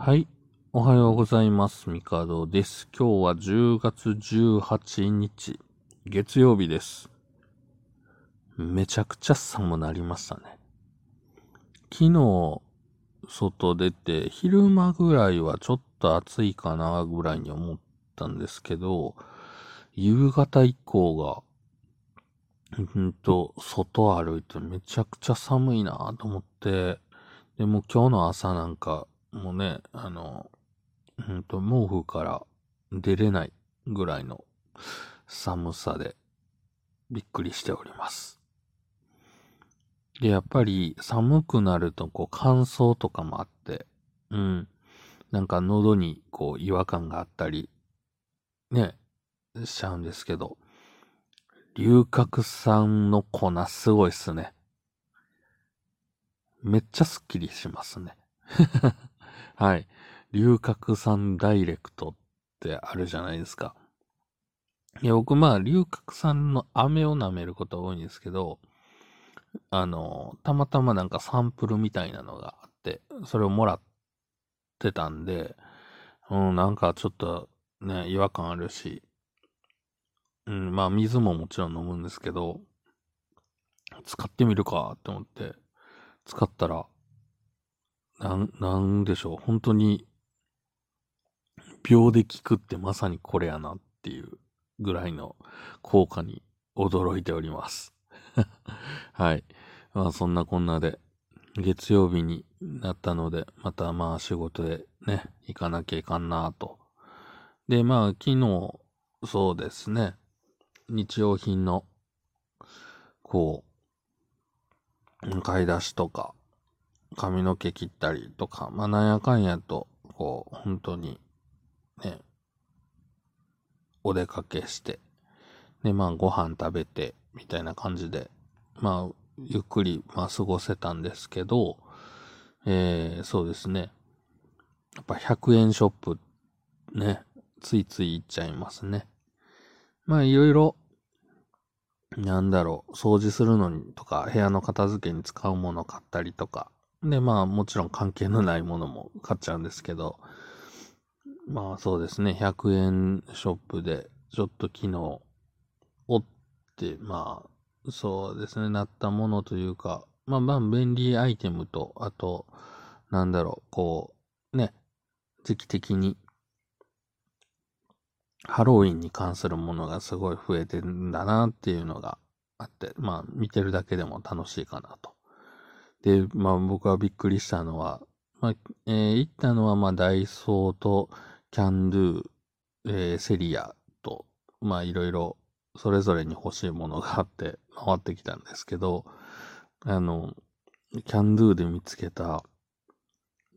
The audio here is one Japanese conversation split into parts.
はい。おはようございます。ミカドです。今日は10月18日、月曜日です。めちゃくちゃ寒なりましたね。昨日、外出て、昼間ぐらいはちょっと暑いかなぐらいに思ったんですけど、夕方以降が、うんと、外歩いてめちゃくちゃ寒いなと思って、でも今日の朝なんか、もうね、あの、うんと、毛布から出れないぐらいの寒さでびっくりしております。で、やっぱり寒くなるとこう乾燥とかもあって、うん。なんか喉にこう違和感があったり、ね、しちゃうんですけど、龍角散の粉すごいっすね。めっちゃスッキリしますね。はい。龍角散ダイレクトってあるじゃないですか。いや、僕まあ、龍角散の飴を舐めること多いんですけど、あの、たまたまなんかサンプルみたいなのがあって、それをもらってたんで、うん、なんかちょっとね、違和感あるし、うん、まあ水ももちろん飲むんですけど、使ってみるかって思って、使ったら、なん、なんでしょう、本当に、秒で効くってまさにこれやなっていうぐらいの効果に驚いております。はい。まあそんなこんなで、月曜日になったので、またまあ仕事へね、行かなきゃいかんなと。で、まあ昨日、そうですね、日用品の、こう、買い出しとか、髪の毛切ったりとか、まあなんやかんやと、こう、本当に、ね、お出かけして、で、まあご飯食べて、みたいな感じで、まあ、ゆっくり、まあ過ごせたんですけど、えー、そうですね。やっぱ100円ショップ、ね、ついつい行っちゃいますね。まあいろいろ、なんだろう、掃除するのにとか、部屋の片付けに使うもの買ったりとか、で、まあもちろん関係のないものも買っちゃうんですけど、まあそうですね、100円ショップで、ちょっと昨日、おって、まあ、そうですね、なったものというか、まあまあ便利アイテムと、あと、なんだろう、こう、ね、時期的に、ハロウィンに関するものがすごい増えてるんだなっていうのがあって、まあ見てるだけでも楽しいかなと。で、まあ僕はびっくりしたのは、まあ、えー行ったのはまあダイソーとキャンドゥ、えーセリアと、まあいろいろそれぞれに欲しいものがあって回ってきたんですけど、あの、キャンドゥで見つけた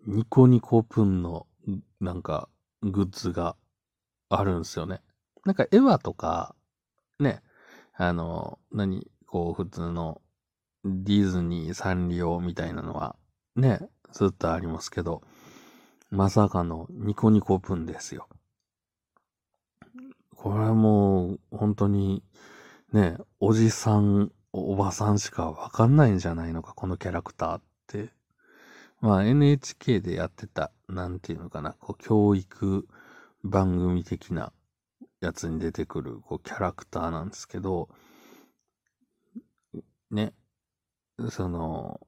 ニコニコプンのなんかグッズがあるんですよね。なんかエヴァとか、ね、あの、何、こう普通のディズニーサンリオみたいなのは、ね、ずっとありますけど、まさかのニコニコプンですよ。これはもう、本当に、ね、おじさん、おばさんしかわかんないんじゃないのか、このキャラクターって。まあ NHK でやってた、なんていうのかな、こう教育番組的なやつに出てくるこうキャラクターなんですけど、ね、その、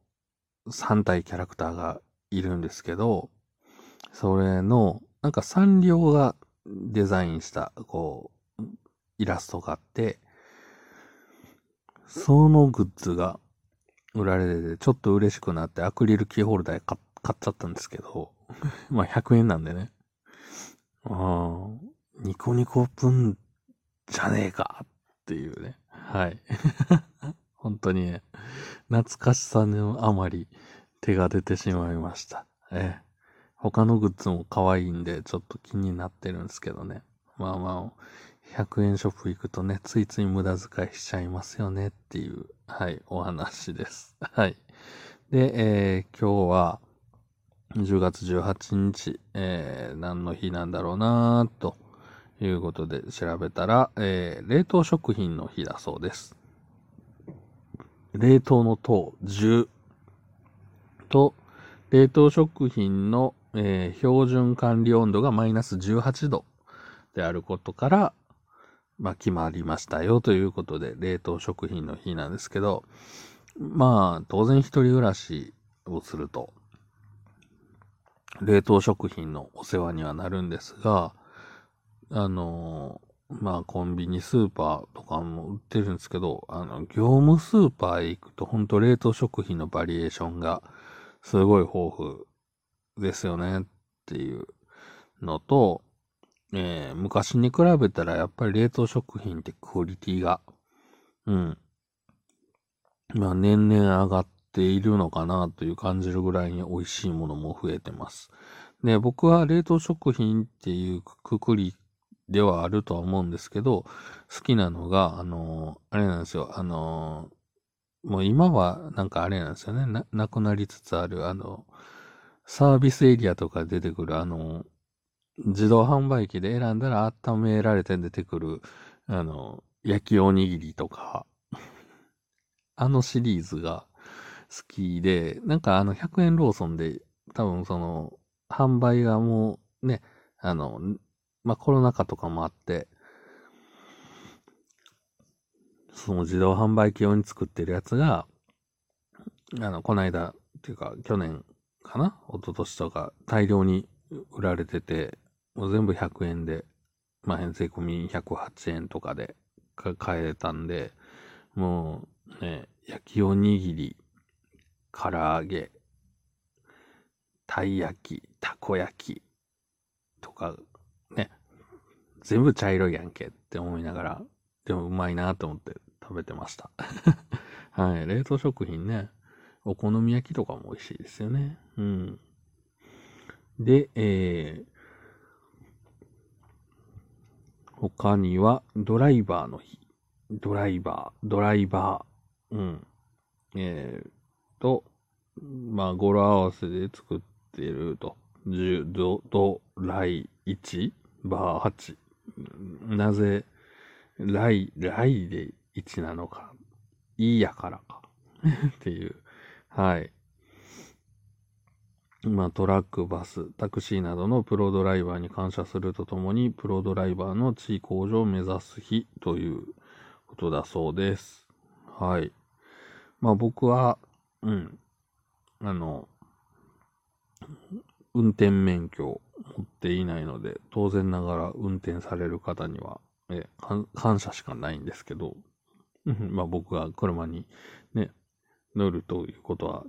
3体キャラクターがいるんですけど、それの、なんかサンリオがデザインした、こう、イラストがあって、そのグッズが売られてて、ちょっと嬉しくなってアクリルキーホルダー買っちゃったんですけど、まあ100円なんでね。ああ、ニコニコプンじゃねえかっていうね。はい。本当にね、懐かしさのあまり手が出てしまいました。え。他のグッズも可愛いんで、ちょっと気になってるんですけどね。まあまあ、100円ショップ行くとね、ついつい無駄遣いしちゃいますよねっていう、はい、お話です。はい。で、えー、今日は、10月18日、えー、何の日なんだろうなということで調べたら、えー、冷凍食品の日だそうです。冷凍の糖10と、冷凍食品の、えー、標準管理温度がマイナス18度であることから、まあ決まりましたよということで、冷凍食品の日なんですけど、まあ当然一人暮らしをすると、冷凍食品のお世話にはなるんですが、あのまあコンビニスーパーとかも売ってるんですけど、あの、業務スーパーへ行くと本当冷凍食品のバリエーションがすごい豊富ですよねっていうのと、えー、昔に比べたらやっぱり冷凍食品ってクオリティが、うん。まあ年々上がっているのかなという感じるぐらいに美味しいものも増えてます。で、僕は冷凍食品っていうくくりではあるとは思うんですけど、好きなのが、あの、あれなんですよ、あの、もう今はなんかあれなんですよね、な、なくなりつつある、あの、サービスエリアとか出てくる、あの、自動販売機で選んだら温められて出てくる、あの、焼きおにぎりとか、あのシリーズが好きで、なんかあの100円ローソンで多分その販売がもうね、あの、まあ、コロナ禍とかもあって、その自動販売機用に作ってるやつが、あの、この間、っていうか、去年かな一昨年とか大量に売られてて、もう全部100円で、まあ、税込み108円とかで買えたんで、もうね、焼きおにぎり、唐揚げ、たい焼き、たこ焼きとか全部茶色いやんけって思いながら、でもうまいなと思って食べてました。はい。冷凍食品ね。お好み焼きとかも美味しいですよね。うん。で、えー、他には、ドライバーの日。ドライバー、ドライバー。うん。えー、と、まあ、語呂合わせで作ってると。10ド、ド、ライ1、バー8。なぜ、来、来で1なのか、いいやからか っていう、はい。まあ、トラック、バス、タクシーなどのプロドライバーに感謝するとともに、プロドライバーの地位向上を目指す日ということだそうです。はい。まあ僕は、うん、あの、運転免許ていないので、当然ながら運転される方には、え感謝しかないんですけど、まあ僕が車にね、乗るということは、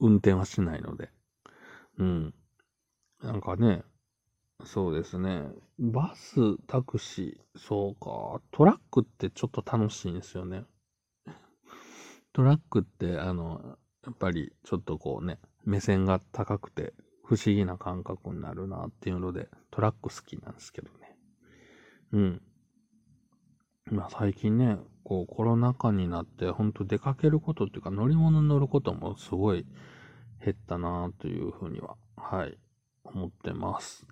運転はしないので、うん。なんかね、そうですね。バス、タクシー、そうか。トラックってちょっと楽しいんですよね。トラックって、あの、やっぱりちょっとこうね、目線が高くて不思議な感覚になるなっていうので、トラック好きなんですけどね。うん。まあ最近ね、こうコロナ禍になって、ほんと出かけることっていうか乗り物に乗ることもすごい減ったなというふうには、はい、思ってます。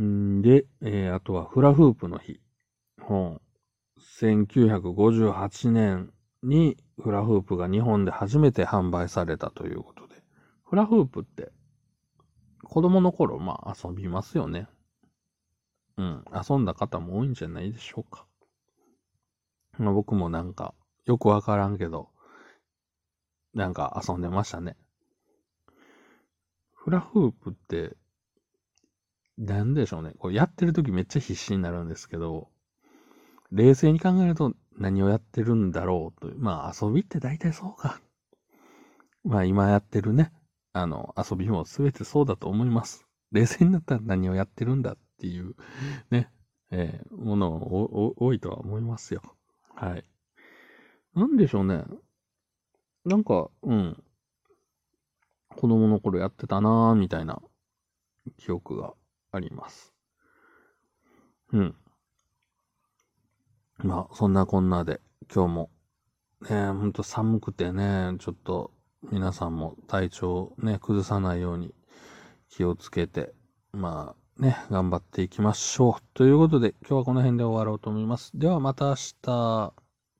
んで、えー、あとはフラフープの日。本。1958年にフラフープが日本で初めて販売されたということ、フラフープって、子供の頃、まあ遊びますよね。うん。遊んだ方も多いんじゃないでしょうか。まあ、僕もなんか、よくわからんけど、なんか遊んでましたね。フラフープって、なんでしょうね。こうやってる時めっちゃ必死になるんですけど、冷静に考えると何をやってるんだろうという。まあ遊びって大体そうか。まあ今やってるね、あの、遊びもすべてそうだと思います。冷静になったら何をやってるんだっていう、ね、えー、もの多いとは思いますよ。はい。なんでしょうね。なんか、うん。子供の頃やってたなぁ、みたいな記憶があります。うん。まあ、そんなこんなで、今日も、ね、ほんと寒くてね、ちょっと皆さんも体調をね、崩さないように気をつけて、まあね、頑張っていきましょう。ということで、今日はこの辺で終わろうと思います。ではまた明日。